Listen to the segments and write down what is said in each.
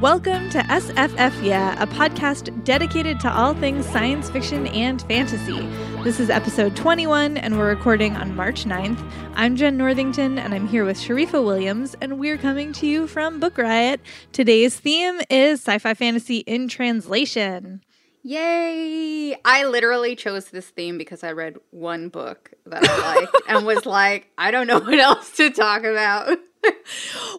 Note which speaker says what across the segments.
Speaker 1: Welcome to SFF Yeah, a podcast dedicated to all things science fiction and fantasy. This is episode 21, and we're recording on March 9th. I'm Jen Northington, and I'm here with Sharifa Williams, and we're coming to you from Book Riot. Today's theme is sci fi fantasy in translation.
Speaker 2: Yay! I literally chose this theme because I read one book that I liked and was like, I don't know what else to talk about.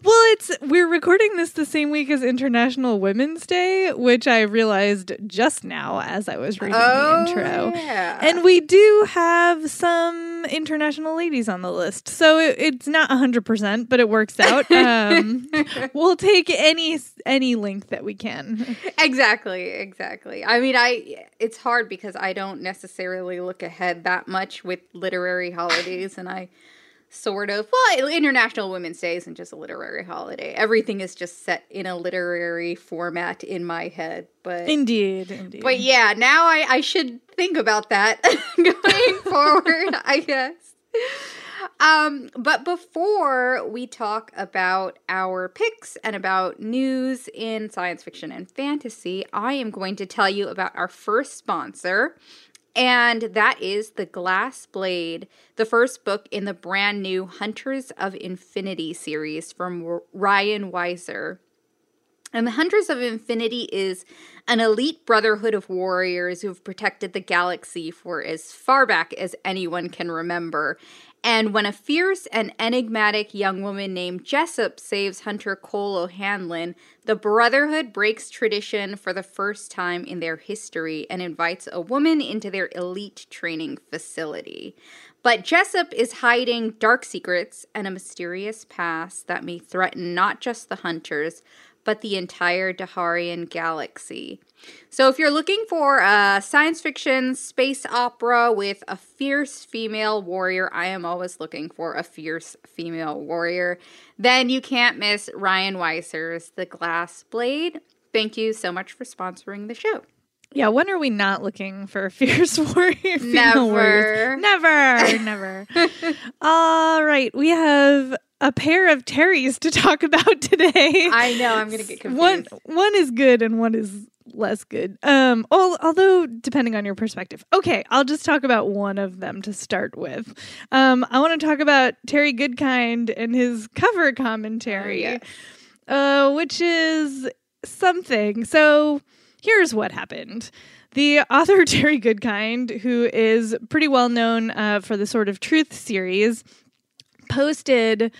Speaker 1: Well, it's we're recording this the same week as International Women's Day, which I realized just now as I was reading
Speaker 2: oh,
Speaker 1: the intro.
Speaker 2: Yeah.
Speaker 1: And we do have some international ladies on the list, so it, it's not hundred percent, but it works out. Um, we'll take any any link that we can.
Speaker 2: Exactly, exactly. I mean, I it's hard because I don't necessarily look ahead that much with literary holidays, and I sort of well international women's day isn't just a literary holiday. Everything is just set in a literary format in my head but
Speaker 1: indeed indeed.
Speaker 2: but yeah now i i should think about that going forward i guess. Um but before we talk about our picks and about news in science fiction and fantasy i am going to tell you about our first sponsor and that is The Glass Blade, the first book in the brand new Hunters of Infinity series from Ryan Weiser. And the Hunters of Infinity is an elite brotherhood of warriors who have protected the galaxy for as far back as anyone can remember. And when a fierce and enigmatic young woman named Jessup saves Hunter Cole O'Hanlon, the Brotherhood breaks tradition for the first time in their history and invites a woman into their elite training facility. But Jessup is hiding dark secrets and a mysterious past that may threaten not just the hunters, but the entire Daharian galaxy. So, if you're looking for a science fiction space opera with a fierce female warrior, I am always looking for a fierce female warrior, then you can't miss Ryan Weiser's The Glass Blade. Thank you so much for sponsoring the show.
Speaker 1: Yeah, when are we not looking for a fierce warrior?
Speaker 2: Never.
Speaker 1: Warriors? Never. Never. All right. We have a pair of Terrys to talk about today.
Speaker 2: I know, I'm gonna get confused.
Speaker 1: One one is good and one is less good. Um although depending on your perspective. Okay, I'll just talk about one of them to start with. Um I want to talk about Terry Goodkind and his cover commentary.
Speaker 2: Oh.
Speaker 1: Uh which is something. So here's what happened. The author Terry Goodkind, who is pretty well known uh, for the Sword of Truth series, posted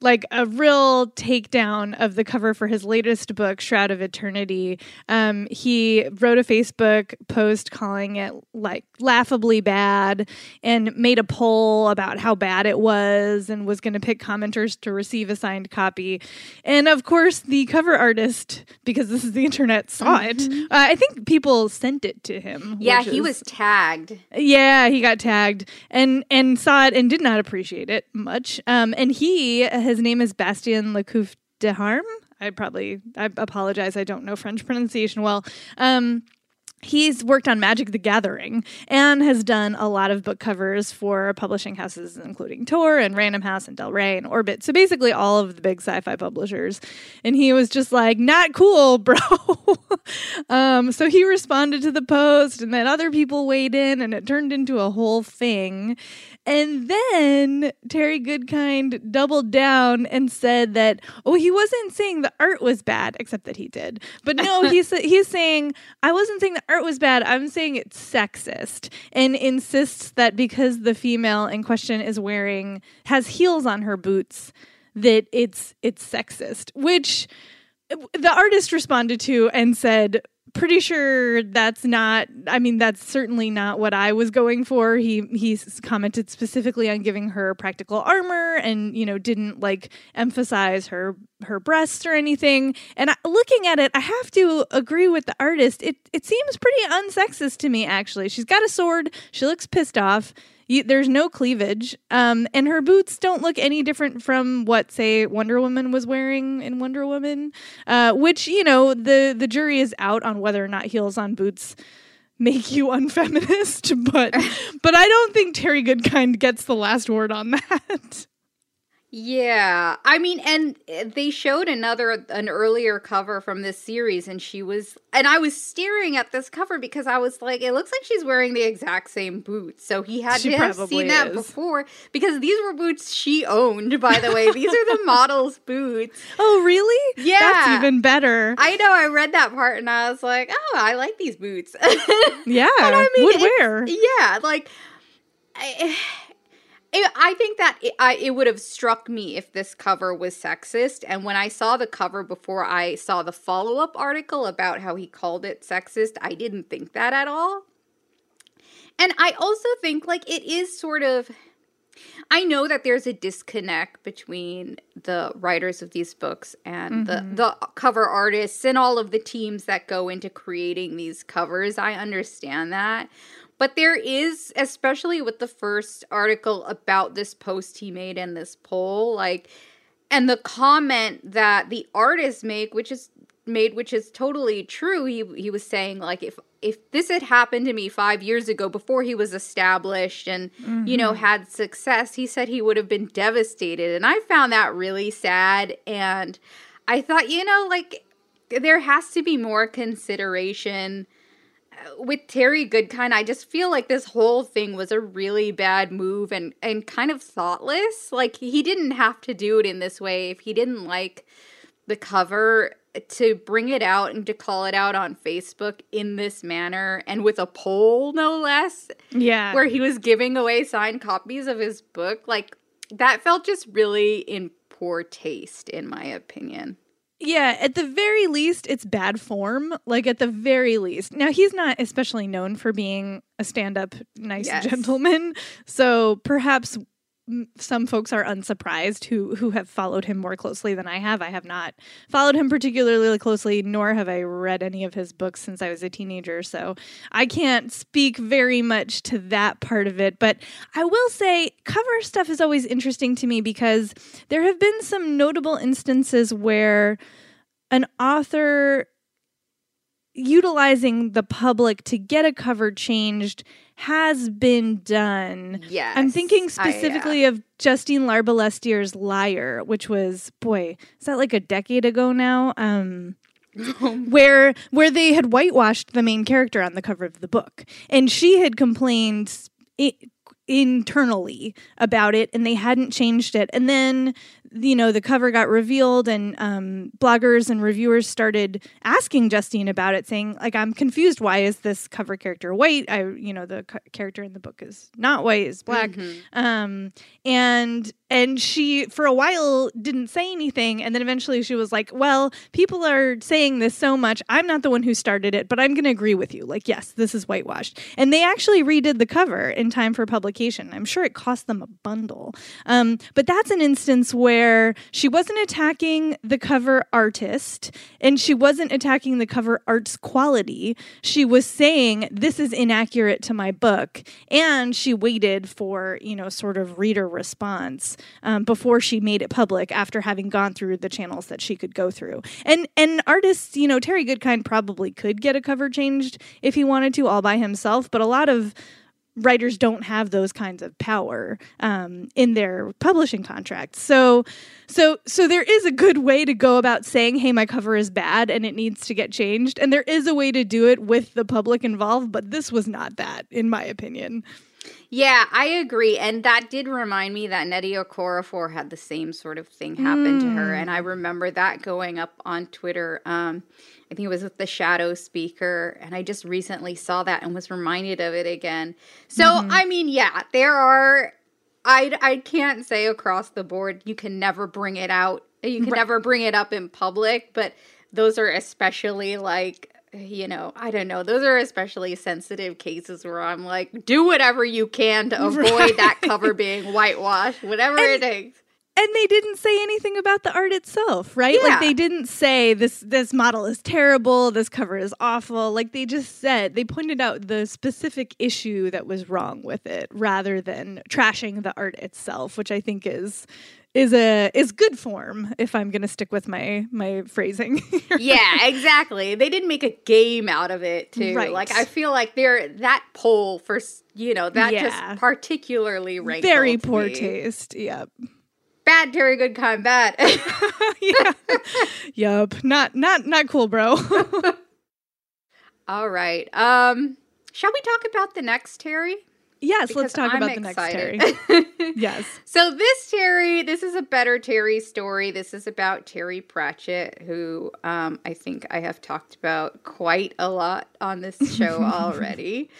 Speaker 1: like a real takedown of the cover for his latest book, Shroud of Eternity. Um, he wrote a Facebook post calling it like laughably bad and made a poll about how bad it was and was going to pick commenters to receive a signed copy. And of course, the cover artist, because this is the internet, saw it. Uh, I think people sent it to him.
Speaker 2: Yeah, he
Speaker 1: is-
Speaker 2: was tagged.
Speaker 1: yeah, he got tagged and and saw it and did not appreciate it much. Um, and he, his name is Bastien Lecouf de Harm. I probably, I apologize, I don't know French pronunciation well. Um, He's worked on Magic the Gathering and has done a lot of book covers for publishing houses, including Tor and Random House and Del Rey and Orbit. So basically, all of the big sci fi publishers. And he was just like, not cool, bro. um, so he responded to the post, and then other people weighed in, and it turned into a whole thing. And then Terry Goodkind doubled down and said that, oh, he wasn't saying the art was bad, except that he did. But no, he's he's saying I wasn't saying the art was bad. I'm saying it's sexist, and insists that because the female in question is wearing has heels on her boots, that it's it's sexist. Which uh, the artist responded to and said pretty sure that's not. I mean, that's certainly not what I was going for. He he's commented specifically on giving her practical armor, and you know didn't like emphasize her her breasts or anything. And I, looking at it, I have to agree with the artist. It it seems pretty unsexist to me. Actually, she's got a sword. She looks pissed off. You, there's no cleavage, um, and her boots don't look any different from what, say, Wonder Woman was wearing in Wonder Woman. Uh, which you know, the the jury is out on whether or not heels on boots make you unfeminist, but but I don't think Terry Goodkind gets the last word on that.
Speaker 2: Yeah, I mean, and eh, they showed another an earlier cover from this series, and she was, and I was staring at this cover because I was like, it looks like she's wearing the exact same boots. So he had
Speaker 1: She
Speaker 2: to have seen that before because these were boots she owned. By the way, these are the model's boots.
Speaker 1: Oh, really?
Speaker 2: Yeah.
Speaker 1: That's even better.
Speaker 2: I know. I read that part, and I was like, oh, I like these boots.
Speaker 1: yeah.
Speaker 2: I mean,
Speaker 1: would wear.
Speaker 2: Yeah, like I, it, I think that it, I, it would have struck me if this cover was sexist. And when I saw the cover before I saw the follow up article about how he called it sexist, I didn't think that at all. And I also think like it is sort of. I know that there's a disconnect between the writers of these books and the mm-hmm. the cover artists and all of the teams that go into creating these covers. I understand that. But there is especially with the first article about this post he made in this poll like and the comment that the artist make which is made which is totally true he he was saying like if if this had happened to me 5 years ago before he was established and you know mm-hmm. had success he said he would have been devastated. And i found that really sad. And i thought you know like there has to be more consideration with Terry Goodkind, I just feel like this whole thing was a really bad move and and kind of thoughtless. Like he didn't have to do it in this way if he didn't like the cover to bring it out and to call it out on Facebook in this manner and with a poll no less
Speaker 1: Yeah.
Speaker 2: where he was giving away signed copies of his book like that felt just really in poor taste in my opinion.
Speaker 1: Yeah, at the very least, it's bad form. Like, at the very least. Now, he's not especially known for being a stand up nice
Speaker 2: Yes.
Speaker 1: gentleman. So perhaps some folks are unsurprised who, who have followed him more closely than I have. I have not followed him particularly closely, nor have I read any of his books since I was a teenager. So I can't speak very much to that part of it. But I will say, cover stuff is always interesting to me because there have been some notable instances where an author utilizing the public to get a cover changed has been done.
Speaker 2: Yes.
Speaker 1: I'm thinking
Speaker 2: I,
Speaker 1: specifically of Justine Larbalestier's Liar, which was boy, is that like a decade ago now? Um where where they had whitewashed the main character on the cover of the book. And she had complained i internally about it and they hadn't changed it. And then you know the cover got revealed and um, bloggers and reviewers started asking justine about it saying like i'm confused. Why is this cover character white? I you know the ca- character in the book is not white is black. Um, and and she for a while didn't say anything. And then eventually she was like well people are saying this so much. I'm not the one who started it but i'm going to agree with you. Like yes this is whitewashed. And they actually redid the cover in time for publication. I'm sure it cost them a bundle. Um, but that's an instance where she wasn't attacking the cover artist and she wasn't attacking the cover art's quality. She was saying this is inaccurate to my book and she waited for you know sort of reader response um, before she made it public after having gone through the channels that she could go through. And and artists you know terry goodkind probably could get a cover changed if he wanted to all by himself but a lot of writers don't have those kinds of power um, in their publishing contracts. So, so, so there is a good way to go about saying, "Hey, my cover is bad and it needs to get changed," and there is a way to do it with the public involved. But this was not that, in my opinion.
Speaker 2: Yeah, I agree. And that did remind me that Nnedi Okorafor had the same sort of thing happen to her. And I remember that going up on Twitter. Um, I think it was with the shadow speaker. And I just recently saw that and was reminded of it again. So, I mean, yeah, there are. I, I can't say across the board you can never bring it out. You can
Speaker 1: Right.
Speaker 2: never bring it up in public, but those are especially like you know, I don't know. Those are especially sensitive cases where I'm like, do whatever you can to avoid right. that cover being whitewashed, whatever and, it takes.
Speaker 1: And they didn't say anything about the art itself, right? Yeah. Like they didn't say this this model is terrible, this cover is awful. Like they just said they pointed out the specific issue that was wrong with it rather than trashing the art itself, which I think is is a is good form if I'm going to stick with my my phrasing.
Speaker 2: yeah, exactly. They didn't make a game out of it too. Right. Like I feel like they're that poll for you know that yeah. just particularly rankled
Speaker 1: very poor me. taste. Yep.
Speaker 2: Bad Terry Goodkind bad.
Speaker 1: yeah. Yup. Not not not cool, bro.
Speaker 2: All right. Um shall we talk about the next Terry?
Speaker 1: Yes, let's talk I'm about excited. the next Terry. yes.
Speaker 2: So this Terry, this is a better Terry story. This is about Terry Pratchett, who um, I think I have talked about quite a lot on this show already.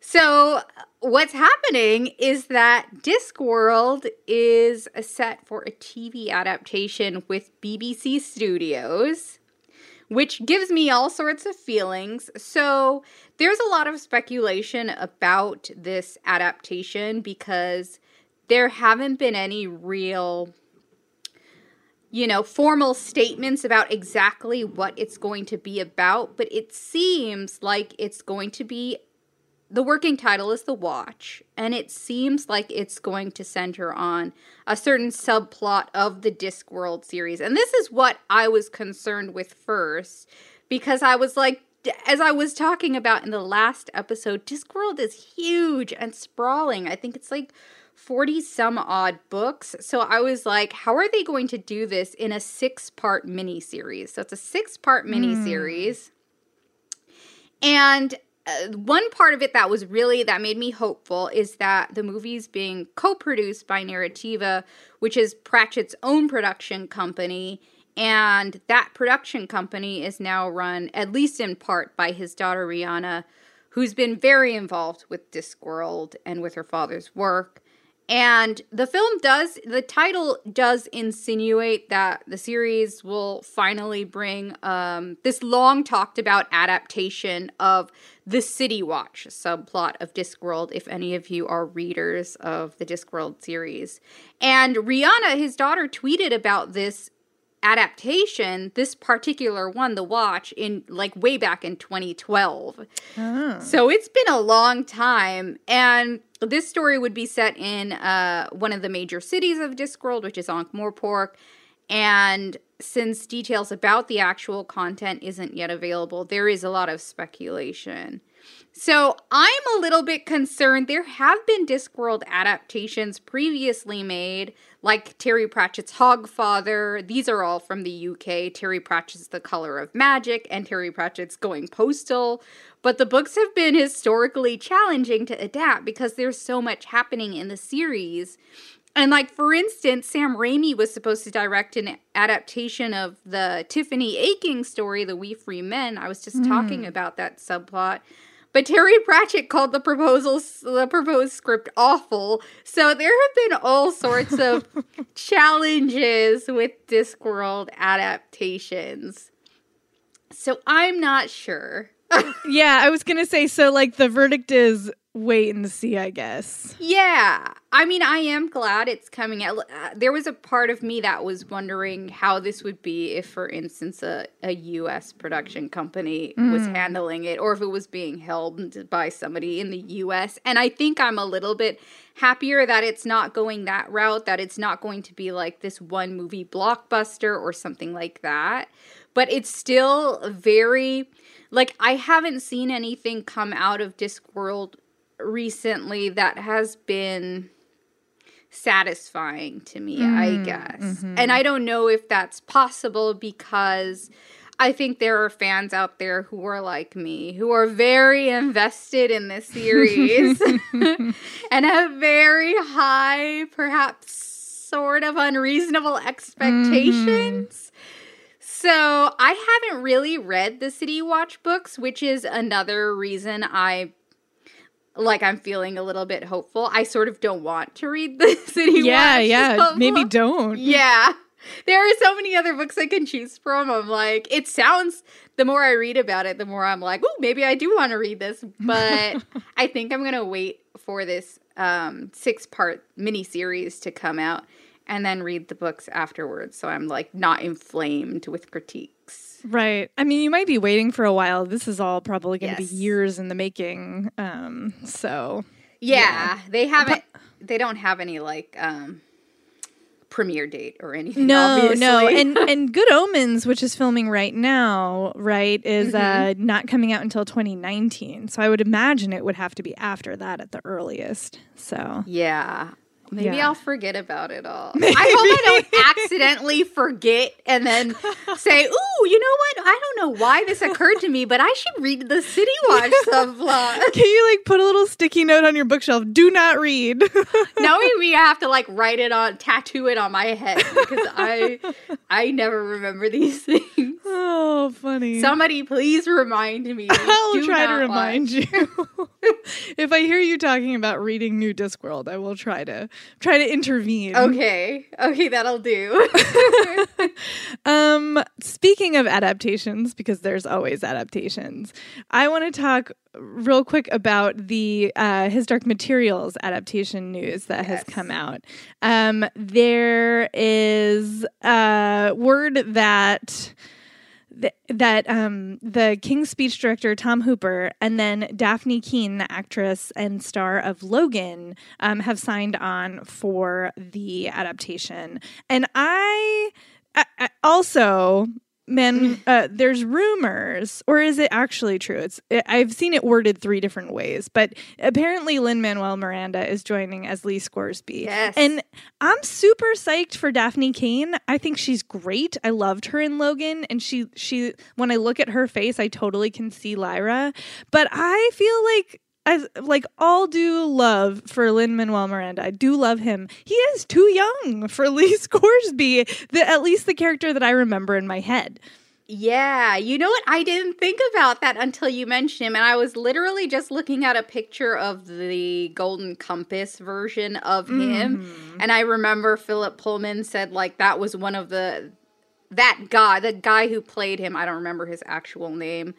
Speaker 2: So what's happening is that Discworld is a set for a TV adaptation with BBC Studios which gives me all sorts of feelings. So, there's a lot of speculation about this adaptation because there haven't been any real you know, formal statements about exactly what it's going to be about, but it seems like it's going to be the working title is The Watch, and it seems like it's going to center on a certain subplot of the Discworld series. And this is what I was concerned with first, because I was like, as I was talking about in the last episode, Discworld is huge and sprawling. I think it's like 40 some odd books. So I was like, how are they going to do this in a six part miniseries? So it's a six part miniseries. Mm. And uh, one part of it that was really that made me hopeful is that the movie's being co-produced by Narrativia, which is Pratchett's own production company, and that production company is now run at least in part by his daughter Rhianna, who's been very involved with Discworld and with her father's work. And the film does, the title does insinuate that the series will finally bring um, this long talked about adaptation of the City Watch subplot of Discworld, if any of you are readers of the Discworld series. And Rhianna, his daughter, tweeted about this adaptation, this particular one, The Watch, in like way back in 2012. Oh. So it's been a long time. And this story would be set in uh, one of the major cities of Discworld, which is Ankh-Morpork. And since details about the actual content isn't yet available, there is a lot of speculation. So I'm a little bit concerned. There have been Discworld adaptations previously made, like Terry Pratchett's Hogfather. These are all from the UK. Terry Pratchett's The Color of Magic and Terry Pratchett's Going Postal. But the books have been historically challenging to adapt because there's so much happening in the series. And like for instance, Sam Raimi was supposed to direct an adaptation of the Tiffany Aching story, The Wee Free Men. I was just mm. talking about that subplot. But Terry Pratchett called the proposal the proposed script awful. So there have been all sorts of challenges with Discworld adaptations. So I'm not sure.
Speaker 1: yeah, I was going to say so like the verdict is wait and see, I guess.
Speaker 2: Yeah. I mean, I am glad it's coming out. Uh, there was a part of me that was wondering how this would be if, for instance, a, a U.S. production company mm. was handling it or if it was being held by somebody in the U.S. And I think I'm a little bit happier that it's not going that route, that it's not going to be like this one movie blockbuster or something like that. But it's still very. Like, I haven't seen anything come out of Discworld recently that has been satisfying to me, mm, I guess. Mm-hmm. And I don't know if that's possible because I think there are fans out there who are like me, who are very invested in this series and have very high, perhaps sort of unreasonable expectations. Mm-hmm. So I haven't really read the City Watch books, which is another reason I like I'm feeling a little bit hopeful. I sort of don't want to read this City
Speaker 1: Yeah, yeah. Maybe don't.
Speaker 2: Yeah. there are so many other books I can choose from. I'm like, it sounds. The more I read about it, the more I'm like, oh, maybe I do want to read this. But I think I'm gonna wait for this um, six part mini series to come out and then read the books afterwards. So I'm like not inflamed with critiques.
Speaker 1: Right. I mean, you might be waiting for a while. This is all probably going to
Speaker 2: Yes.
Speaker 1: be years in the making. Um, so
Speaker 2: Yeah, they haven't. They don't have any like um premiere date or anything.
Speaker 1: no, no, and and Good Omens, which is filming right now, right, is
Speaker 2: Mm-hmm.
Speaker 1: uh, not coming out until 2019. So I would imagine it would have to be after that at the earliest. So
Speaker 2: yeah. Maybe
Speaker 1: Yeah.
Speaker 2: I'll forget about it all. I hope I don't accidentally forget and then say, "Ooh, you know what? I don't know why this occurred to me, but I should read the City Watch subplot."
Speaker 1: can you like put a little sticky note on your bookshelf? Do not read.
Speaker 2: now maybe I have to like write it on, tattoo it on my head because I, I never remember these things.
Speaker 1: oh, funny.
Speaker 2: Somebody please remind me.
Speaker 1: I'll
Speaker 2: Do
Speaker 1: try to remind
Speaker 2: watch.
Speaker 1: you. if I hear you talking about reading New Discworld, I will try to try to intervene.
Speaker 2: Okay, okay, that'll do.
Speaker 1: Um, speaking of adaptations, because there's always adaptations, I want to talk real quick about the uh, His Dark Materials adaptation news that has come out. Um, there is uh, word that th- that um, the King's Speech director Tom Hooper and then Dafne Keen, the actress and star of Logan, um, have signed on for the adaptation. And I, I, I also. Man, uh, there's rumors, or is it actually true? It's it, I've seen it worded three different ways, but apparently Lin Manuel Miranda is joining as Lee Scoresby,
Speaker 2: Yes.
Speaker 1: and I'm super psyched for Dafne Kane. I think she's great. I loved her in Logan, and she she when I look at her face, I totally can see Lyra. But I feel like as like all do love for Lin Manuel Miranda. I do love him. He is too young for Lee Scoresby, the at least the character that I remember in my head.
Speaker 2: Yeah, you know what? I didn't think about that until you mentioned him, and I was literally just looking at a picture of the Golden Compass version of him, mm-hmm. and I remember Philip Pullman said like that was one of the that guy, the guy who played him. I don't remember his actual name.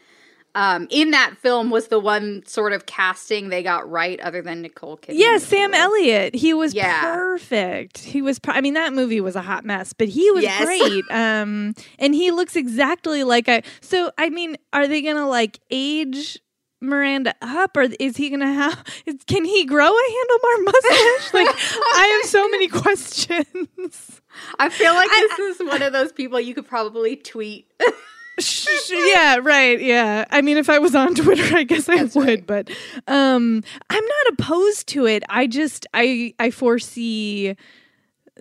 Speaker 2: Um, in that film was the one sort of casting they got right, other than Nicole Kidman.
Speaker 1: Yeah, Sam. Elliott. He was
Speaker 2: Yeah.
Speaker 1: perfect. He was. I mean, that movie was a hot mess, but he was
Speaker 2: Yes.
Speaker 1: great. Um, and he looks exactly like I. So, I mean, are they gonna like age Miranda up, or is he gonna have? Is, can he grow a handlebar mustache? like, I have so many questions.
Speaker 2: I feel like this is one of those people you could probably tweet.
Speaker 1: Yeah, right. Yeah. I mean, if I was on Twitter, I guess I
Speaker 2: That's
Speaker 1: would,
Speaker 2: right.
Speaker 1: but um, I'm not opposed to it. I just I I foresee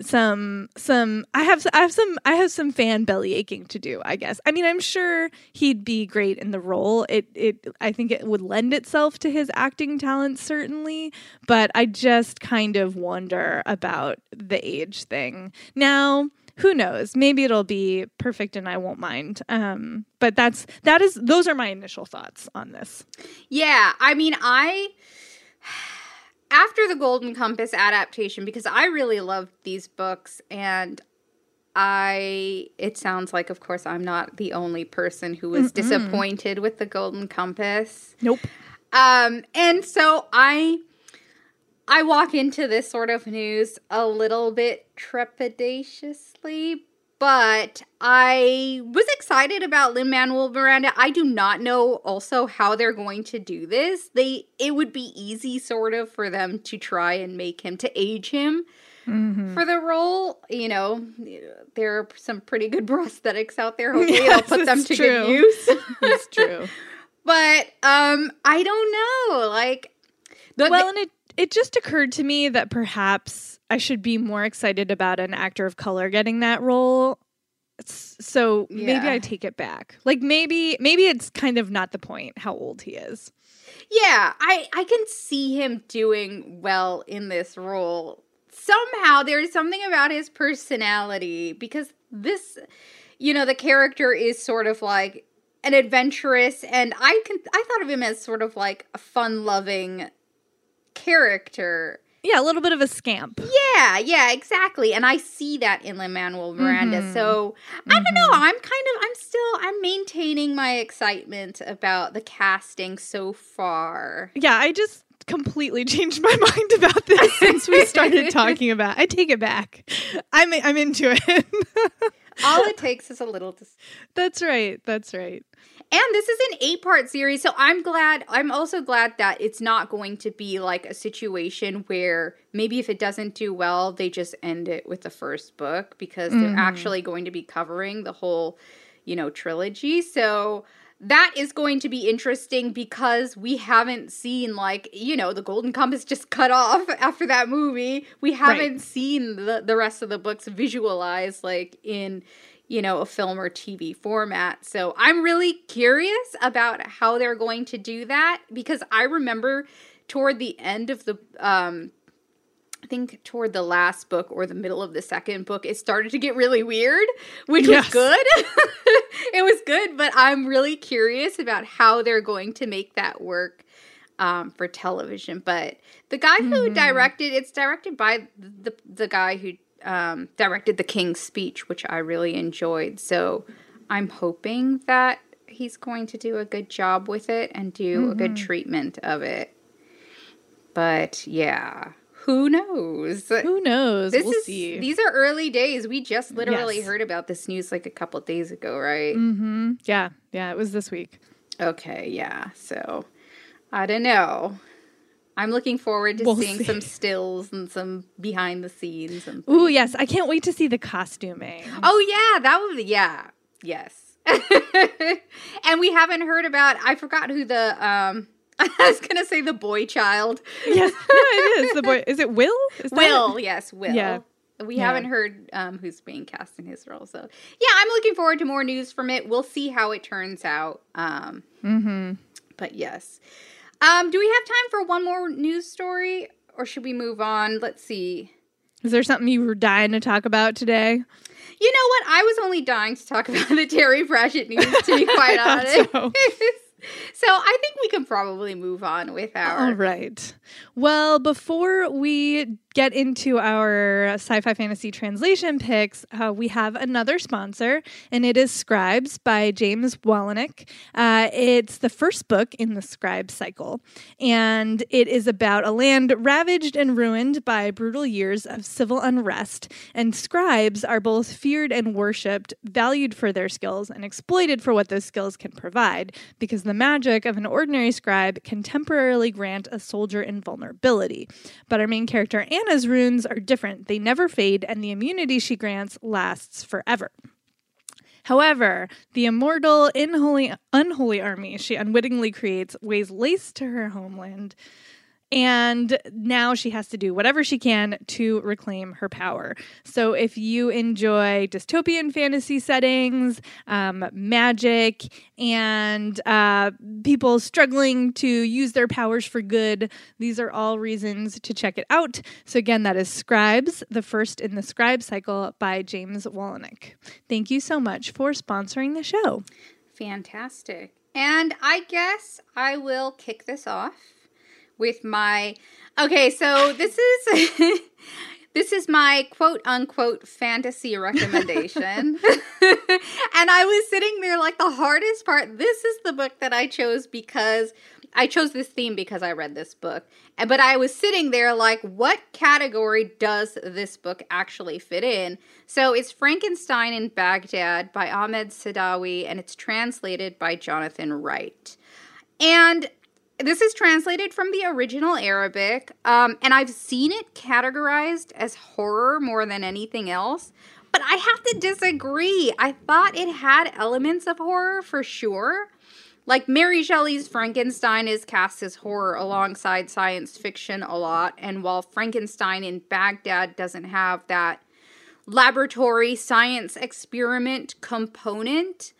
Speaker 1: some some I have I have some I have some fan belly aching to do. I guess. I mean, I'm sure he'd be great in the role. It it I think it would lend itself to his acting talent certainly, but I just kind of wonder about the age thing now who knows? Maybe it'll be perfect and i won't mind. Um but that's that is those are my initial thoughts on this.
Speaker 2: Yeah, I mean, I after the Golden Compass adaptation because I really loved these books and I it sounds like of course I'm not the only person who was disappointed with the Golden Compass.
Speaker 1: nope.
Speaker 2: Um and so I I walk into this sort of news a little bit trepidatiously, but I was excited about Lin Manuel Miranda. I do not know also how they're going to do this. They it would be easy sort of for them to try and make him to age him for the role. You know, there are some pretty good prosthetics out there. Hopefully, they'll put them to
Speaker 1: true.
Speaker 2: good use.
Speaker 1: it's true
Speaker 2: but um, I don't know. Like,
Speaker 1: well and it it just occurred to me that perhaps i should be more excited about an actor of color getting that role so maybe
Speaker 2: Yeah.
Speaker 1: i take it back like maybe maybe it's kind of not the point how old he is
Speaker 2: Yeah, I I can see him doing well in this role. Somehow there's something about his personality because this you know, the character is sort of like an adventurous and I can I thought of him as sort of like a fun-loving character
Speaker 1: Yeah, a little bit of a scamp.
Speaker 2: Yeah, yeah, exactly. And I see that in Lin Manuel Miranda. Mm-hmm. So I don't know. Mm-hmm. I'm kind of, I'm still, I'm maintaining my excitement about the casting so far.
Speaker 1: Yeah, I just completely changed my mind about this since we started talking about. I take it back. I'm I'm into it.
Speaker 2: All it takes is a little. Dis-
Speaker 1: that's right. That's right.
Speaker 2: And this is an eight part series, so I'm glad. I'm also glad that it's not going to be like a situation where maybe if it doesn't do well, they just end it with the first book because mm-hmm. they're actually going to be covering the whole, you know, trilogy. So that is going to be interesting because we haven't seen like you know the golden compass just cut off after that movie we haven't right. seen the, the rest of the books visualized like in you know a film or tv format so i'm really curious about how they're going to do that because i remember toward the end of the um I think toward the last book or the middle of the second book, it started to get really weird, which yes. was good. it was good, but I'm really curious about how they're going to make that work um, for television. But the guy who mm-hmm. directed, it's directed by the the guy who um, directed The King's Speech, which I really enjoyed. So I'm hoping that he's going to do a good job with it and do mm-hmm. a good mm-hmm. treatment of it. But yeah, who knows?
Speaker 1: Who knows?
Speaker 2: This
Speaker 1: we'll
Speaker 2: is
Speaker 1: see.
Speaker 2: these are early days. We just literally yes. heard about this news like a couple days ago, right?
Speaker 1: Mm-hmm. Yeah, yeah, it was this week.
Speaker 2: Okay, yeah. So I don't know. I'm looking forward to we'll seeing see. some stills and some behind the scenes. And
Speaker 1: Ooh, yes, I can't wait to see the costuming.
Speaker 2: Oh yeah, that would be yeah, yes. and we haven't heard about. I forgot who the um I was gonna say the boy child.
Speaker 1: Yes, no, it is the boy. Is it Will? Is
Speaker 2: Will, yes, Will. Yeah. We yeah. haven't heard um, who's being cast in his role, so yeah, I'm looking forward to more news from it. We'll see how it turns out. Um,
Speaker 1: mm-hmm.
Speaker 2: But yes, um, do we have time for one more news story, or should we move on? Let's see.
Speaker 1: Is there something you were dying to talk about today?
Speaker 2: You know what? I was only dying to talk about the Terry Pratchett news, to be quite honest. So. I think we can probably move on with our.
Speaker 1: All right. Well, before we get into our sci fi fantasy translation picks, uh, we have another sponsor, and it is Scribes by James Wolanyk. Uh, it's the first book in the Scribe cycle, and it is about a land ravaged and ruined by brutal years of civil unrest. And scribes are both feared and worshipped, valued for their skills, and exploited for what those skills can provide, because the magic of an ordinary scribe can temporarily grant a soldier invulnerability. But our main character, Anna's runes are different. They never fade, and the immunity she grants lasts forever. However, the immortal, unholy, unholy army she unwittingly creates weighs lace to her homeland and now she has to do whatever she can to reclaim her power. So, if you enjoy dystopian fantasy settings, um, magic, and uh, people struggling to use their powers for good, these are all reasons to check it out. So, again, that is Scribes, the first in the Scribe cycle by James Wolanyk. Thank you so much for sponsoring the show.
Speaker 2: Fantastic. And I guess I will kick this off with my okay so this is this is my quote unquote fantasy recommendation. And i was sitting there like the hardest part this is the book that i chose because i chose this theme because i read this book. But i was sitting there like what category does this book actually fit in? So it's frankenstein in baghdad by ahmed saadawi and it's translated by jonathan wright. And this is translated from the original Arabic, um, and I've seen it categorized as horror more than anything else. But I have to disagree. I thought it had elements of horror for sure. Like Mary Shelley's Frankenstein is cast as horror alongside science fiction a lot, and while Frankenstein in Baghdad doesn't have that laboratory science experiment component,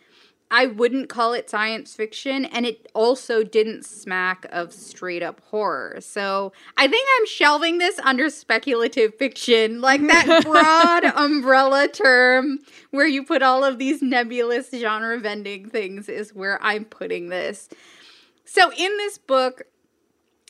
Speaker 2: I wouldn't call it science fiction, and it also didn't smack of straight up horror. So I think I'm shelving this under speculative fiction, like that broad umbrella term where you put all of these nebulous genre vending things, is where I'm putting this. So in this book,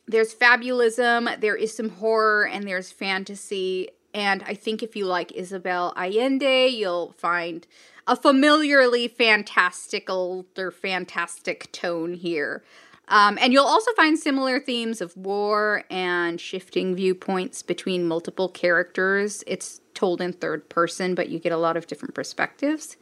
Speaker 2: there's fabulism, there is some horror, and there's fantasy. And I think if you like Isabel Allende, you'll find a familiarly fantastical or fantastic tone here. Um, and you'll also find similar themes of war and shifting viewpoints between multiple characters. It's told in third person, but you get a lot of different perspectives.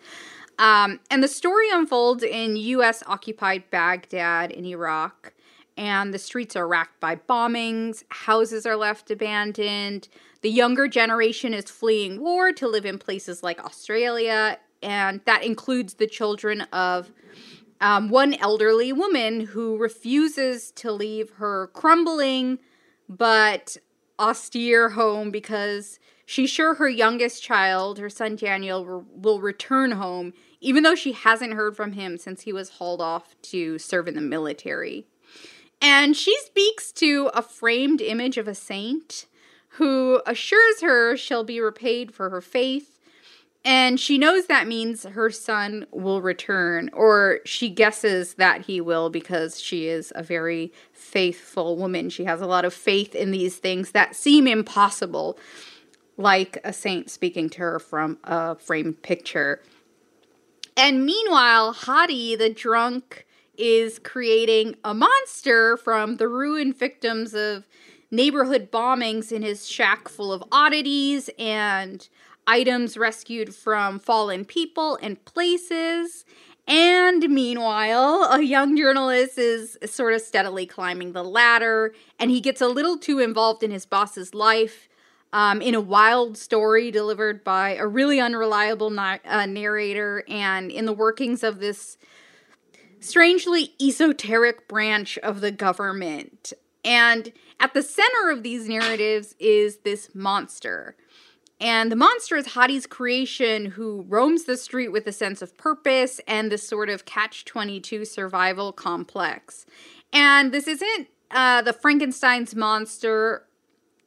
Speaker 2: Um, and the story unfolds in US occupied Baghdad in Iraq, and the streets are racked by bombings, houses are left abandoned. The younger generation is fleeing war to live in places like Australia, and that includes the children of um, one elderly woman who refuses to leave her crumbling but austere home because she's sure her youngest child, her son Daniel, will return home, even though she hasn't heard from him since he was hauled off to serve in the military. And she speaks to a framed image of a saint who assures her she'll be repaid for her faith and she knows that means her son will return, or she guesses that he will because she is a very faithful woman. She has a lot of faith in these things that seem impossible, like a saint speaking to her from a framed picture. And meanwhile, Hadi, the drunk, is creating a monster from the ruined victims of neighborhood bombings in his shack full of oddities and items rescued from fallen people and places. And meanwhile, a young journalist is sort of steadily climbing the ladder, and he gets a little too involved in his boss's life um, in a wild story delivered by a really unreliable na- uh, narrator and in the workings of this strangely esoteric branch of the government. And at the center of these narratives is this monster and the monster is Hadi's creation, who roams the street with a sense of purpose and this sort of catch 22 survival complex. And this isn't uh, the Frankenstein's monster,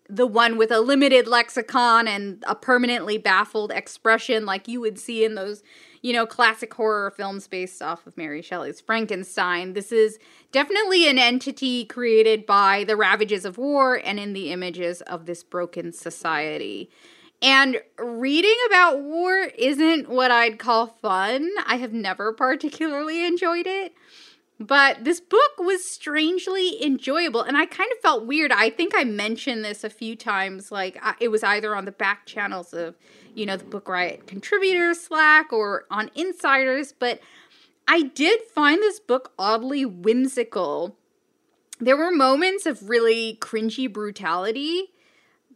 Speaker 2: the one with a limited lexicon and a permanently baffled expression like you would see in those, you know, classic horror films based off of Mary Shelley's Frankenstein. This is definitely an entity created by the ravages of war and in the images of this broken society. And reading about war isn't what I'd call fun. I have never particularly enjoyed it. But this book was strangely enjoyable, and I kind of felt weird. I think I mentioned this a few times. Like, it was either on the back channels of, you know, the Book Riot contributors Slack or on Insiders, but I did find this book oddly whimsical. There were moments of really cringy brutality,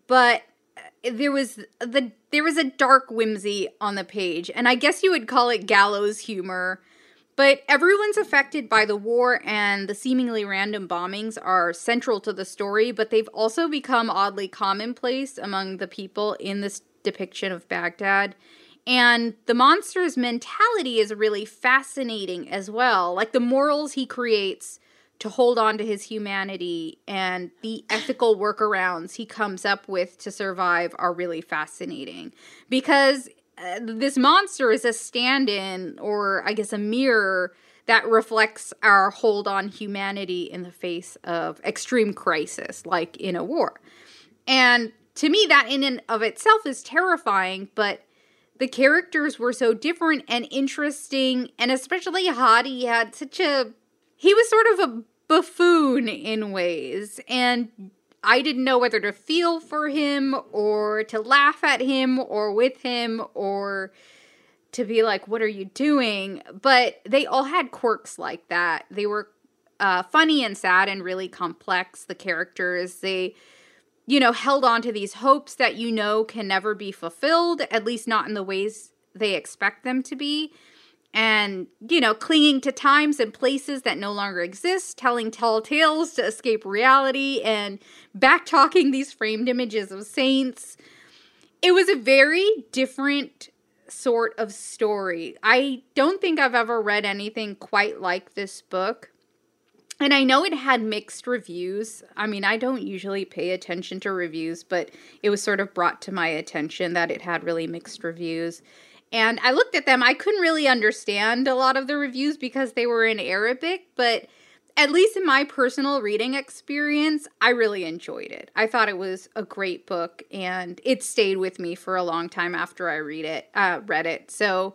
Speaker 2: but uh, there was the there was a dark whimsy on the page, and I guess you would call it gallows humor. But everyone's affected by the war, and the seemingly random bombings are central to the story, but they've also become oddly commonplace among the people in this depiction of Baghdad. And the monster's mentality is really fascinating as well. Like the morals he creates to hold on to his humanity and the ethical workarounds he comes up with to survive are really fascinating because uh, this monster is a stand-in or I guess a mirror that reflects our hold on humanity in the face of extreme crisis like in a war. And to me that in and of itself is terrifying, but the characters were so different and interesting and especially Hadi had such a he was sort of a buffoon in ways. And I didn't know whether to feel for him or to laugh at him or with him or to be like, what are you doing? But they all had quirks like that. They were uh, funny and sad and really complex, the characters. They, you know, held on to these hopes that you know can never be fulfilled, at least not in the ways they expect them to be and, you know, clinging to times and places that no longer exist, telling tall tales to escape reality, and backtalking these framed images of saints. It was a very different sort of story. I don't think I've ever read anything quite like this book. And I know it had mixed reviews. I mean, I don't usually pay attention to reviews, but it was sort of brought to my attention that it had really mixed reviews. And I looked at them. I couldn't really understand a lot of the reviews because they were in Arabic, but at least in my personal reading experience, I really enjoyed it. I thought it was a great book, and it stayed with me for a long time after I read it. Uh, read it. So,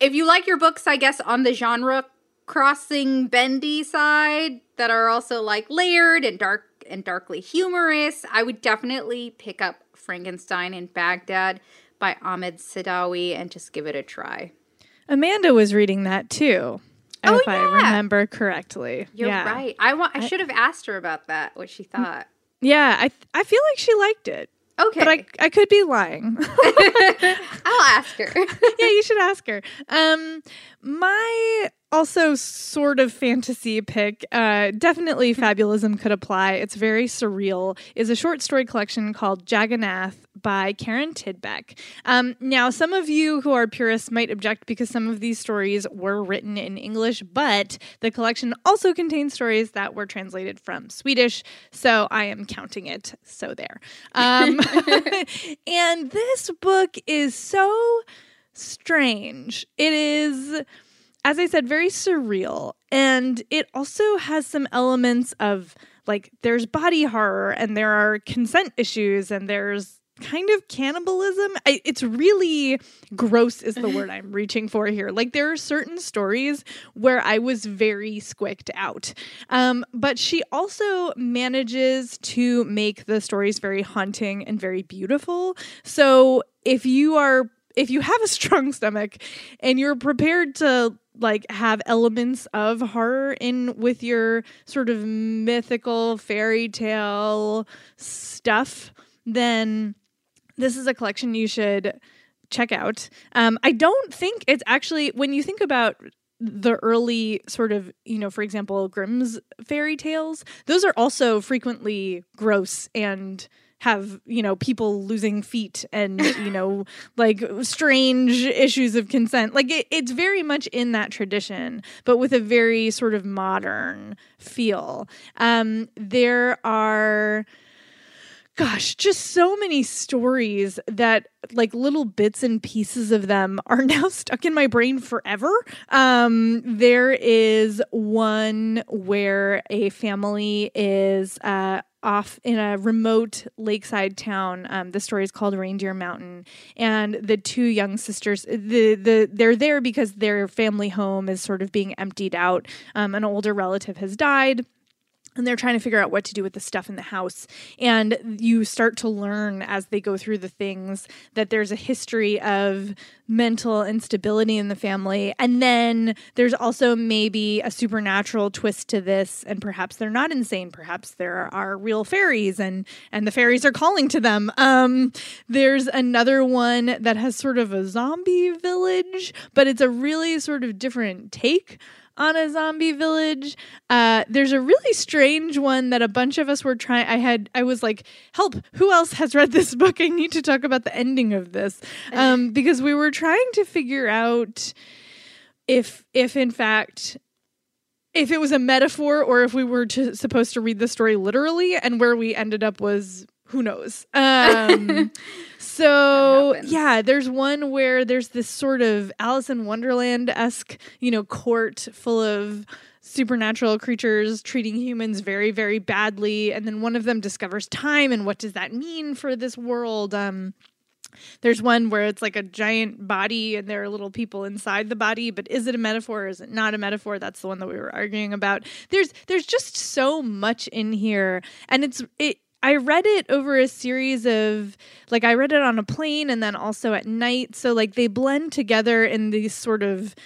Speaker 2: if you like your books, I guess on the genre crossing bendy side that are also like layered and dark and darkly humorous, I would definitely pick up Frankenstein in Baghdad by Ahmed Saadawi and just give it a try.
Speaker 1: Amanda was reading that too.
Speaker 2: Oh,
Speaker 1: if
Speaker 2: yeah.
Speaker 1: I remember correctly.
Speaker 2: You're
Speaker 1: yeah.
Speaker 2: right. I want. I should have asked her about that. What she thought.
Speaker 1: Yeah, I I feel like she liked it.
Speaker 2: Okay,
Speaker 1: But I I could be lying.
Speaker 2: I'll ask her.
Speaker 1: yeah, you should ask her. Um, my also sort of fantasy pick, uh, definitely fabulism could apply. It's very surreal. Is a short story collection called Jagannath by Karin Tidbeck. Um, now, some of you who are purists might object because some of these stories were written in English, but the collection also contains stories that were translated from Swedish, so I am counting it. So there. Um, and this book is so strange. It is, as I said, very surreal. And it also has some elements of like there's body horror and there are consent issues and there's kind of cannibalism. I, it's really gross, is the word I'm reaching for here. Like, there are certain stories where I was very squicked out. Um, but she also manages to make the stories very haunting and very beautiful. So, if you are if you have a strong stomach and you're prepared to like have elements of horror in with your sort of mythical fairy tale stuff, then this is a collection you should check out. Um, I don't think it's actually when you think about the early sort of you know for example grimm's fairy tales those are also frequently gross and have you know people losing feet and you know like strange issues of consent like it, it's very much in that tradition but with a very sort of modern feel um there are gosh, just so many stories that like little bits and pieces of them are now stuck in my brain forever. Um, there is one where a family is uh, off in a remote lakeside town. Um, the story is called Reindeer Mountain, and the two young sisters the the they're there because their family home is sort of being emptied out. Um, an older relative has died and they're trying to figure out what to do with the stuff in the house. And you start to learn as they go through the things that there's a history of mental instability in the family. And then there's also maybe a supernatural twist to this. And perhaps they're not insane. Perhaps there are real fairies and, and the fairies are calling to them. Um, there's another one that has sort of a zombie village, but it's a really sort of different take on a zombie village. Uh, there's a really strange one that a bunch of us were trying. I had, I was like, help, who else has read this book? I need to talk about the ending of this. Um, because we were trying to figure out if, if in fact, if it was a metaphor or if we were to, supposed to read the story literally and where we ended up was who knows um so yeah there's one where there's this sort of alice in wonderland-esque you know court full of supernatural creatures treating humans very very badly and then one of them discovers time and what does that mean for this world um there's one where it's like a giant body and there are little people inside the body, but is it a metaphor or is it not a metaphor? That's the one that we were arguing about. There's there's just so much in here and it's it I read it over a series of like I read it on a plane and then also at night. So like they blend together in these sort of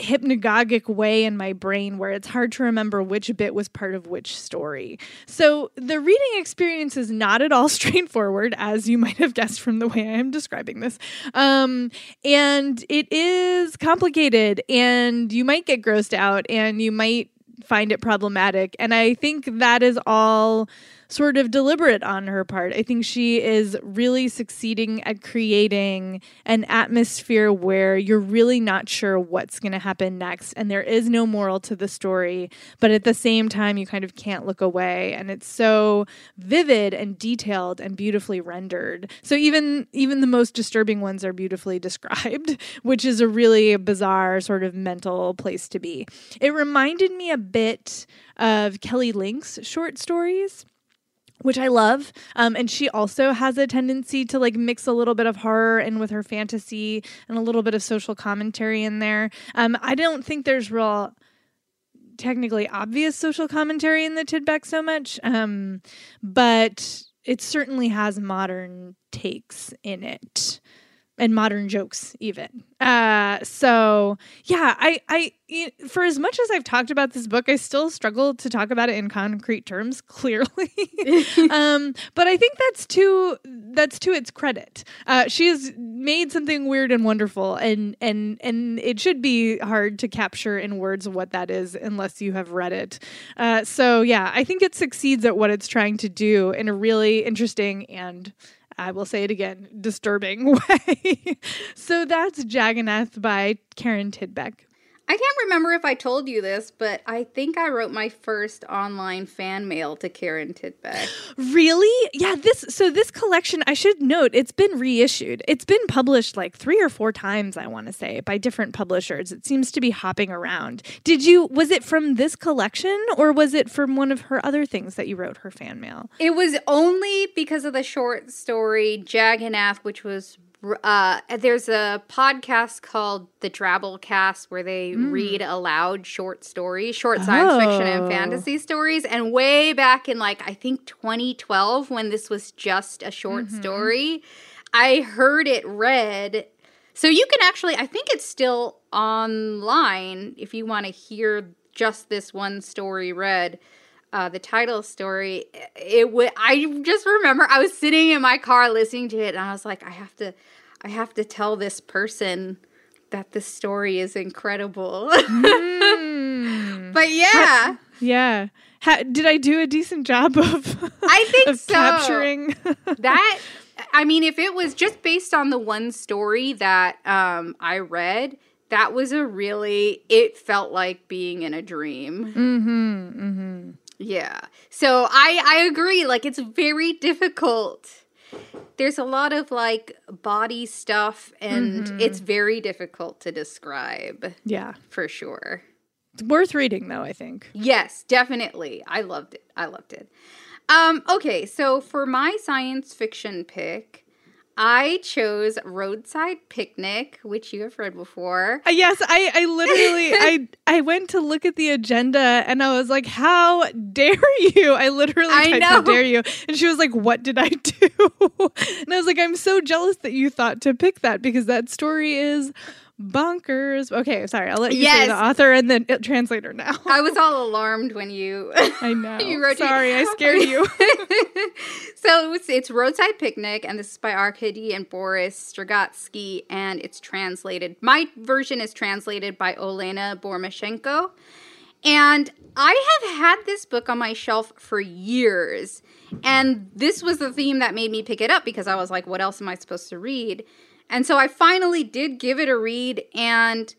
Speaker 1: hypnagogic way in my brain where it's hard to remember which bit was part of which story. So the reading experience is not at all straightforward, as you might have guessed from the way I am describing this. Um, and it is complicated, and you might get grossed out, and you might find it problematic. And I think that is all sort of deliberate on her part. I think she is really succeeding at creating an atmosphere where you're really not sure what's going to happen next and there is no moral to the story, but at the same time you kind of can't look away and it's so vivid and detailed and beautifully rendered. So even even the most disturbing ones are beautifully described, which is a really bizarre sort of mental place to be. It reminded me a bit of Kelly Link's short stories which I love. Um, and she also has a tendency to like mix a little bit of horror in with her fantasy and a little bit of social commentary in there. Um, I don't think there's real technically obvious social commentary in the Tidbeck so much, um, but it certainly has modern takes in it and modern jokes even. Uh, so yeah, I, I, for as much as I've talked about this book, I still struggle to talk about it in concrete terms. Clearly, um, but I think that's to that's to its credit. Uh, she has made something weird and wonderful, and and and it should be hard to capture in words what that is unless you have read it. Uh, so yeah, I think it succeeds at what it's trying to do in a really interesting and I will say it again, disturbing way. so that's Jagannath by Karin Tidbeck.
Speaker 2: I can't remember if I told you this, but I think I wrote my first online fan mail to Karin Tidbeck.
Speaker 1: Really? Yeah, this so this collection, I should note, it's been reissued. It's been published like 3 or 4 times, I want to say, by different publishers. It seems to be hopping around. Did you was it from this collection or was it from one of her other things that you wrote her fan mail?
Speaker 2: It was only because of the short story Jagannath, which was uh, there's a podcast called the Drabblecast where they mm. read aloud short stories, short science oh. fiction and oh. fantasy stories. And way back in like I think 2012, when this was just a short mm-hmm. story, I heard it read. So you can actually, I think it's still online if you want to hear just this one story read. Uh, the title story, it would. I just remember I was sitting in my car listening to it, and I was like, I have to, I have to tell this person that the story is incredible. Mm. but yeah.
Speaker 1: yeah. Ha, did I do a decent job of
Speaker 2: I think of so.
Speaker 1: capturing
Speaker 2: that I mean if it was just based on the one story that um, I read, that was a really it felt like being in a dream.
Speaker 1: Mhm. Mhm.
Speaker 2: Yeah. So I I agree like it's very difficult there's a lot of like body stuff and mm-hmm. it's very difficult to describe.
Speaker 1: Yeah.
Speaker 2: For sure.
Speaker 1: It's worth reading though, I think.
Speaker 2: Yes, definitely. I loved it. I loved it. Um okay, so for my science fiction pick, I chose Roadside Picnic, which you have read before.
Speaker 1: Uh, yes, I, I literally I I went to look at the agenda and I was like, "How dare you?" I literally I typed. "How dare you?" And she was like, "What did I do?" and I was like, "I'm so jealous that you thought to pick that because that story is bonkers. Okay, sorry. I'll let you yes. say the author and the uh, translator now.
Speaker 2: I was all alarmed when you.
Speaker 1: I know. you wrote sorry, I scared you.
Speaker 2: so it's, it's Roadside Picnic, and this is by Arkady and Boris Strugatsky, and it's translated. My version is translated by Olena Bormashenko. And I have had this book on my shelf for years. And this was the theme that made me pick it up because I was like, what else am I supposed to read? And so I finally did give it a read, and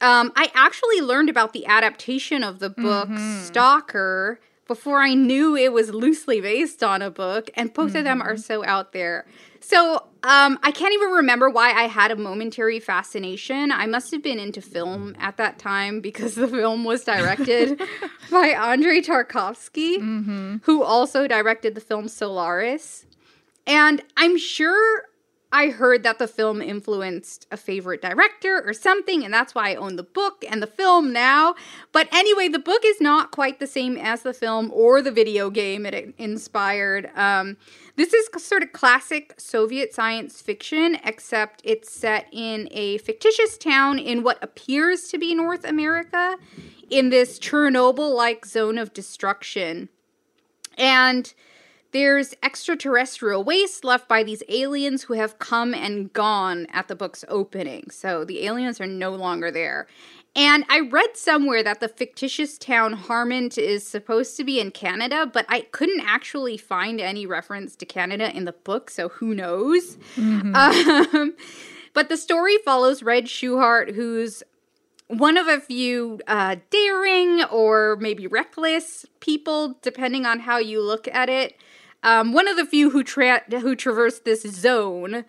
Speaker 2: um, I actually learned about the adaptation of the book mm-hmm. Stalker before I knew it was loosely based on a book, and both mm-hmm. of them are mm-hmm. so out there. So um, I can't even remember why I had a momentary fascination. I must have been into film at that time because the film was directed by Andrei Tarkovsky, mm-hmm. who also directed the film Solaris. And I'm sure I heard that the film influenced a favorite director or something, and that's why I own the book and the film now. But anyway, the book is not quite the same as the film or the video game it inspired. Um, this is sort of classic Soviet science fiction, except it's set in a fictitious town in what appears to be North America, in this Chernobyl like zone of destruction. And there's extraterrestrial waste left by these aliens who have come and gone at the book's opening. So the aliens are no longer there. And I read somewhere that the fictitious town Harmont is supposed to be in Canada, but I couldn't actually find any reference to Canada in the book, so who knows? Mm-hmm. Um, but the story follows Red Schuhart, who's one of a few uh, daring or maybe reckless people, depending on how you look at it. Um, one of the few who tra- who traverse this zone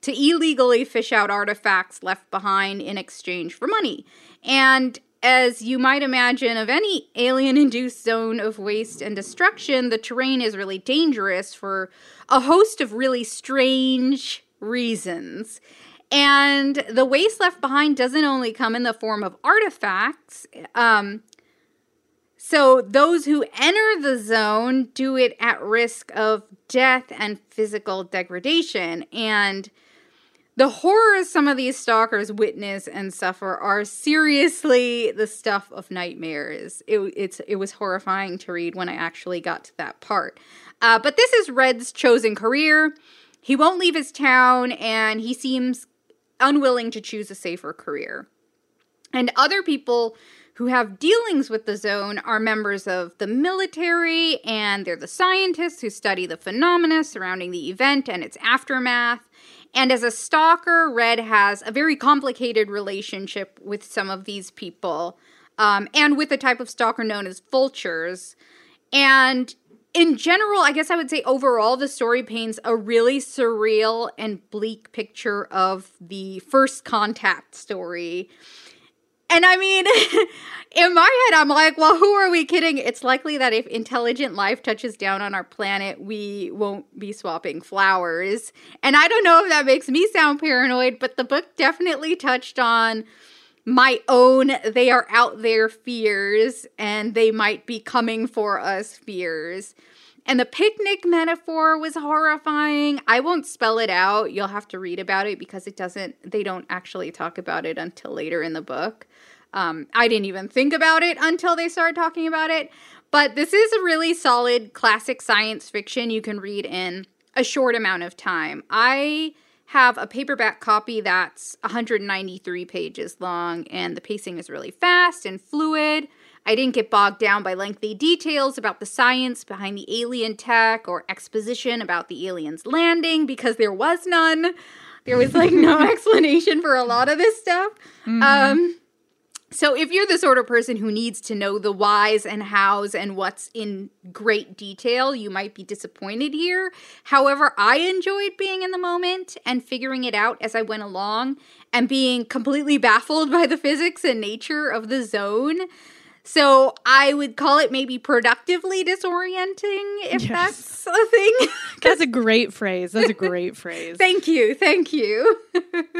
Speaker 2: to illegally fish out artifacts left behind in exchange for money. And as you might imagine, of any alien induced zone of waste and destruction, the terrain is really dangerous for a host of really strange reasons. And the waste left behind doesn't only come in the form of artifacts. Um, so those who enter the zone do it at risk of death and physical degradation. And the horrors some of these stalkers witness and suffer are seriously the stuff of nightmares. It, it's it was horrifying to read when I actually got to that part. Uh, but this is Red's chosen career. He won't leave his town, and he seems unwilling to choose a safer career. And other people who have dealings with the zone are members of the military, and they're the scientists who study the phenomena surrounding the event and its aftermath. And as a stalker, Red has a very complicated relationship with some of these people, um, and with a type of stalker known as vultures. And in general, I guess I would say overall, the story paints a really surreal and bleak picture of the first contact story and I mean, in my head, I'm like, well, who are we kidding? It's likely that if intelligent life touches down on our planet, we won't be swapping flowers. And I don't know if that makes me sound paranoid, but the book definitely touched on my own they are out there fears and they might be coming for us fears. And the picnic metaphor was horrifying. I won't spell it out. You'll have to read about it because it doesn't, they don't actually talk about it until later in the book. Um, I didn't even think about it until they started talking about it. But this is a really solid classic science fiction you can read in a short amount of time. I have a paperback copy that's 193 pages long, and the pacing is really fast and fluid. I didn't get bogged down by lengthy details about the science behind the alien tech or exposition about the aliens landing because there was none. There was like no explanation for a lot of this stuff. Mm-hmm. Um, so if you're the sort of person who needs to know the whys and hows and what's in great detail, you might be disappointed here. However, I enjoyed being in the moment and figuring it out as I went along and being completely baffled by the physics and nature of the zone. So I would call it maybe productively disorienting, if yes. that's a thing.
Speaker 1: that's a great phrase. That's a great phrase.
Speaker 2: thank you. Thank you.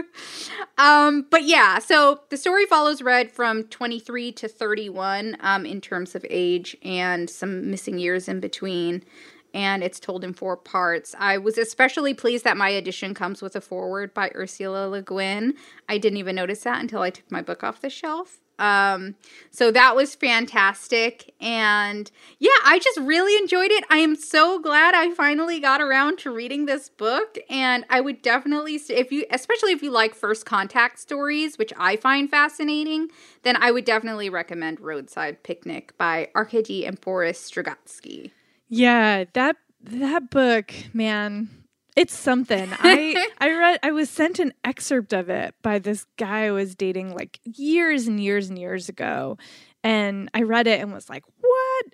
Speaker 2: um, but yeah, so the story follows Red from 23 to 31 um, in terms of age and some missing years in between and it's told in four parts. I was especially pleased that my edition comes with a foreword by Ursula Le Guin. I didn't even notice that until I took my book off the shelf. Um, so that was fantastic. And yeah, I just really enjoyed it. I am so glad I finally got around to reading this book. And I would definitely, if you, especially if you like first contact stories, which I find fascinating, then I would definitely recommend Roadside Picnic by Arkady and Boris Strugatsky.
Speaker 1: Yeah, that that book, man, it's something. I I read I was sent an excerpt of it by this guy I was dating like years and years and years ago and I read it and was like,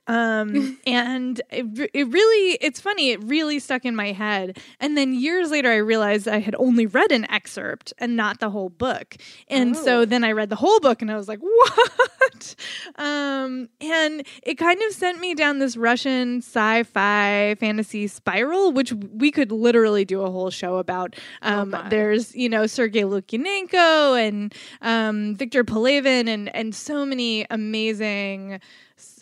Speaker 1: "What?" Um, and it, it really, it's funny. It really stuck in my head. And then years later, I realized I had only read an excerpt and not the whole book. And oh. so then I read the whole book, and I was like, "What?" Um, and it kind of sent me down this Russian sci-fi fantasy spiral, which we could literally do a whole show about. Oh um, oh there's, you know, Sergei Lukyanenko and um, Victor Pelevin, and and so many amazing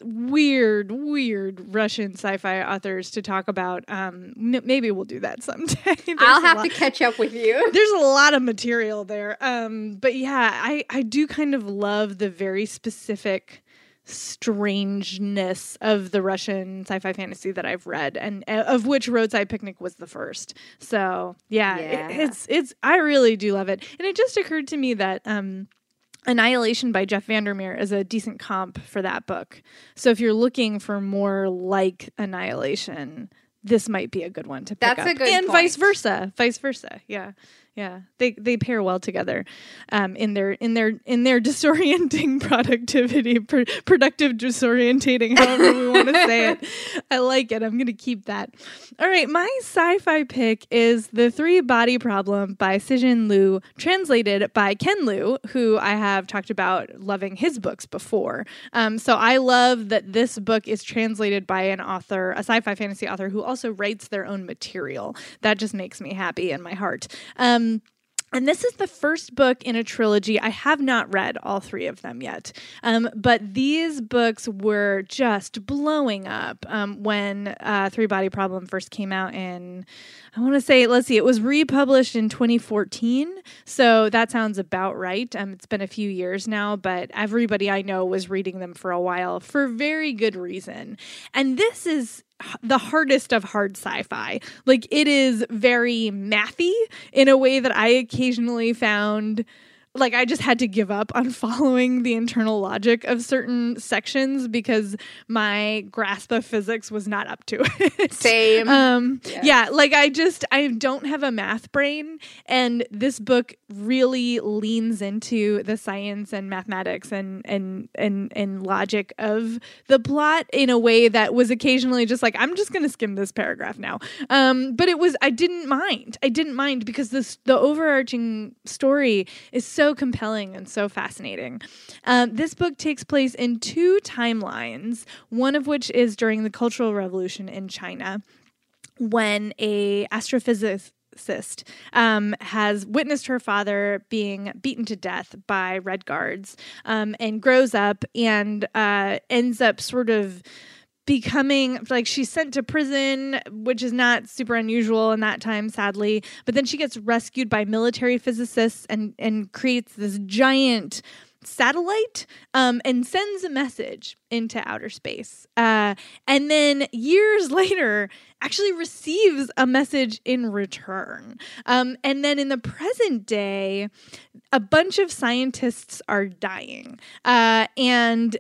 Speaker 1: weird weird russian sci-fi authors to talk about um m- maybe we'll do that someday
Speaker 2: i'll have to catch up with you
Speaker 1: there's a lot of material there um but yeah i i do kind of love the very specific strangeness of the Russian sci-fi fantasy that I've read, and uh, of which Roadside Picnic was the first. So yeah,
Speaker 2: Yeah.
Speaker 1: It, it's it's I really do love it, and it just occurred to me that um, Annihilation by Jeff Vandermeer is a decent comp for that book. So if you're looking for more like Annihilation, this might be a good one to pick
Speaker 2: That's
Speaker 1: up,
Speaker 2: a good
Speaker 1: and vice versa, vice versa. Yeah. Yeah, they they pair well together, um, in their in their in their disorienting productivity, pr- productive disorientating, however we want to say it. I like it. I'm gonna keep that. All right, my sci-fi pick is the Three Body Problem by Cixin Liu, translated by Ken Liu, who I have talked about loving his books before. Um, so I love that this book is translated by an author, a sci-fi fantasy author who also writes their own material. That just makes me happy in my heart. Um, and this is the first book in a trilogy. I have not read all three of them yet. Um, but these books were just blowing up um, when uh, Three Body Problem first came out in, I want to say, let's see, it was republished in 2014. So that sounds about right. Um, it's been a few years now, but everybody I know was reading them for a while for very good reason. And this is the hardest of hard sci-fi. Like it is very mathy in a way that I occasionally found like I just had to give up on following the internal logic of certain sections because my grasp of physics was not up to it.
Speaker 2: Same.
Speaker 1: Um
Speaker 2: Yes.
Speaker 1: yeah, like I just I don't have a math brain and this book really leans into the science and mathematics and and and and logic of the plot in a way that was occasionally just like I'm just going to skim this paragraph now. Um but it was I didn't mind. I didn't mind because this the overarching story is so compelling and so fascinating. Um, this book takes place in two timelines, one of which is during the Cultural Revolution in China when a astrophysicist um, has witnessed her father being beaten to death by red guards um, and grows up and uh, ends up sort of becoming like she's sent to prison which is not super unusual in that time sadly. But then she gets rescued by military physicists and and creates this giant satellite um, and sends a message into outer space. Uh, and then years later actually receives a message in return. Um, and then in the present day a bunch of scientists are dying. Uh, and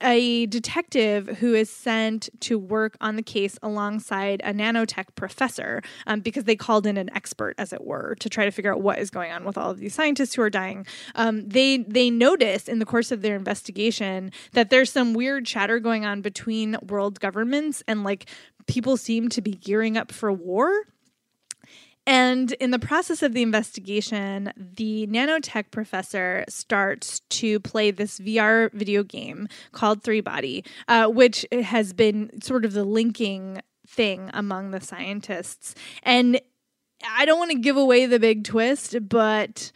Speaker 1: a detective who is sent to work on the case alongside a nanotech professor um, because they called in an expert, as it were, to try to figure out what is going on with all of these scientists who are dying. Um, they they notice in the course of their investigation that there's some weird chatter going on between world governments and like people seem to be gearing up for war. And in the process of the investigation, the nanotech professor starts to play this VR video game called Three Body, uh, which has been sort of the linking thing among the scientists. And I don't want to give away the big twist, but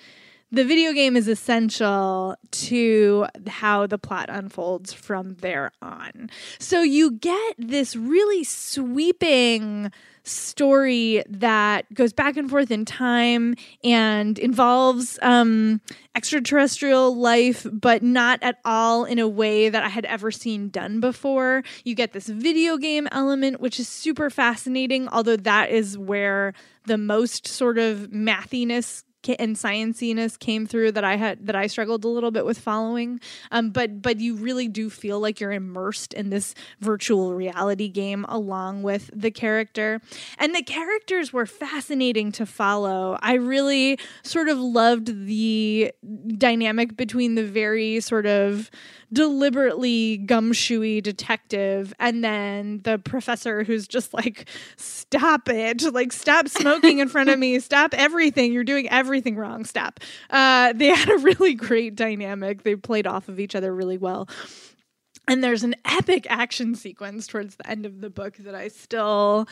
Speaker 1: the video game is essential to how the plot unfolds from there on. So you get this really sweeping story that goes back and forth in time and involves um, extraterrestrial life, but not at all in a way that I had ever seen done before. You get this video game element, which is super fascinating, although that is where the most sort of mathiness and scienciness came through that I had that I struggled a little bit with following. Um, but but you really do feel like you're immersed in this virtual reality game along with the character, and the characters were fascinating to follow. I really sort of loved the dynamic between the very sort of deliberately gumshoey detective and then the professor who's just like stop it like stop smoking in front of me stop everything you're doing everything wrong stop. Uh, they had a really great dynamic. They played off of each other really well. And there's an epic action sequence towards the end of the book that i still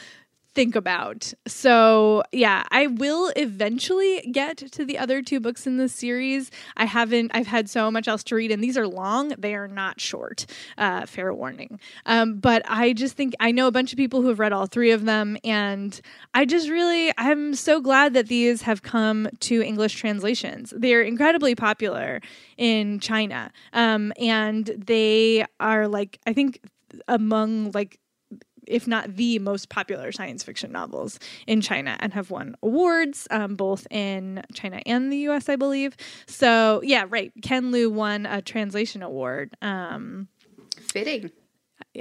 Speaker 1: think about. So, yeah, I will eventually get to the other two books in this series. I haven't, I've had so much else to read, and these are long. They are not short, uh, fair warning. Um, but I just think I know a bunch of people who have read all three of them, and I just really, I'm so glad that these have come to English translations. They're incredibly popular in China, um, and they are like, I think among like if not the most popular science fiction novels in China and have won awards um, both in China and the US, I believe. So, yeah, right. Ken Liu won a translation award. Um,
Speaker 2: Fitting.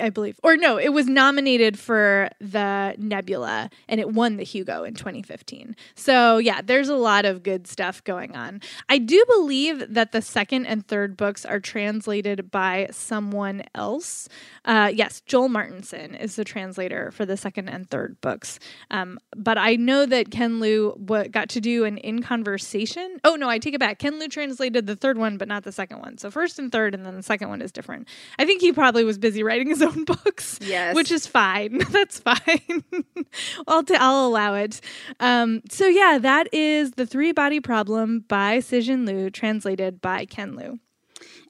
Speaker 1: I believe. Or no, it was nominated for the Nebula and it won the Hugo in 2015. So, yeah, there's a lot of good stuff going on. I do believe that the second and third books are translated by someone else. Uh, yes, Joel Martinsen is the translator for the second and third books. Um, but I know that Ken Liu got to do an in conversation. Oh, no, I take it back. Ken Liu translated the third one, but not the second one. So, first and third, and then the second one is different. I think he probably was busy writing his own books.
Speaker 2: Yes.
Speaker 1: Which is fine. That's fine. I'll, t- I'll allow it. Um, so, yeah, that is The Three Body Problem by Cixin Liu, translated by Ken Liu.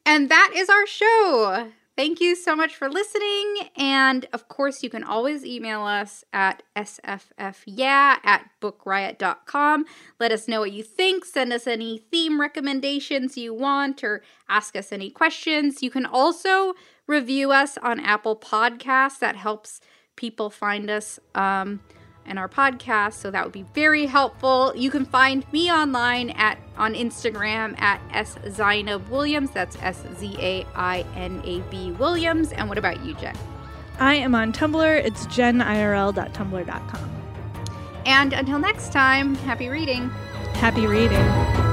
Speaker 2: And that is our show. Thank you so much for listening. And of course, you can always email us at sffyeah at bookriot.com. Let us know what you think. Send us any theme recommendations you want or ask us any questions. You can also review us on Apple Podcasts. That helps people find us. Um, and our podcast, so that would be very helpful. You can find me online at on Instagram at S Zainab Williams. That's S Z A I N A B Williams. And what about you, Jen?
Speaker 1: I am on Tumblr. It's jenirl.tumblr.com.
Speaker 2: And until next time, happy reading.
Speaker 1: Happy reading.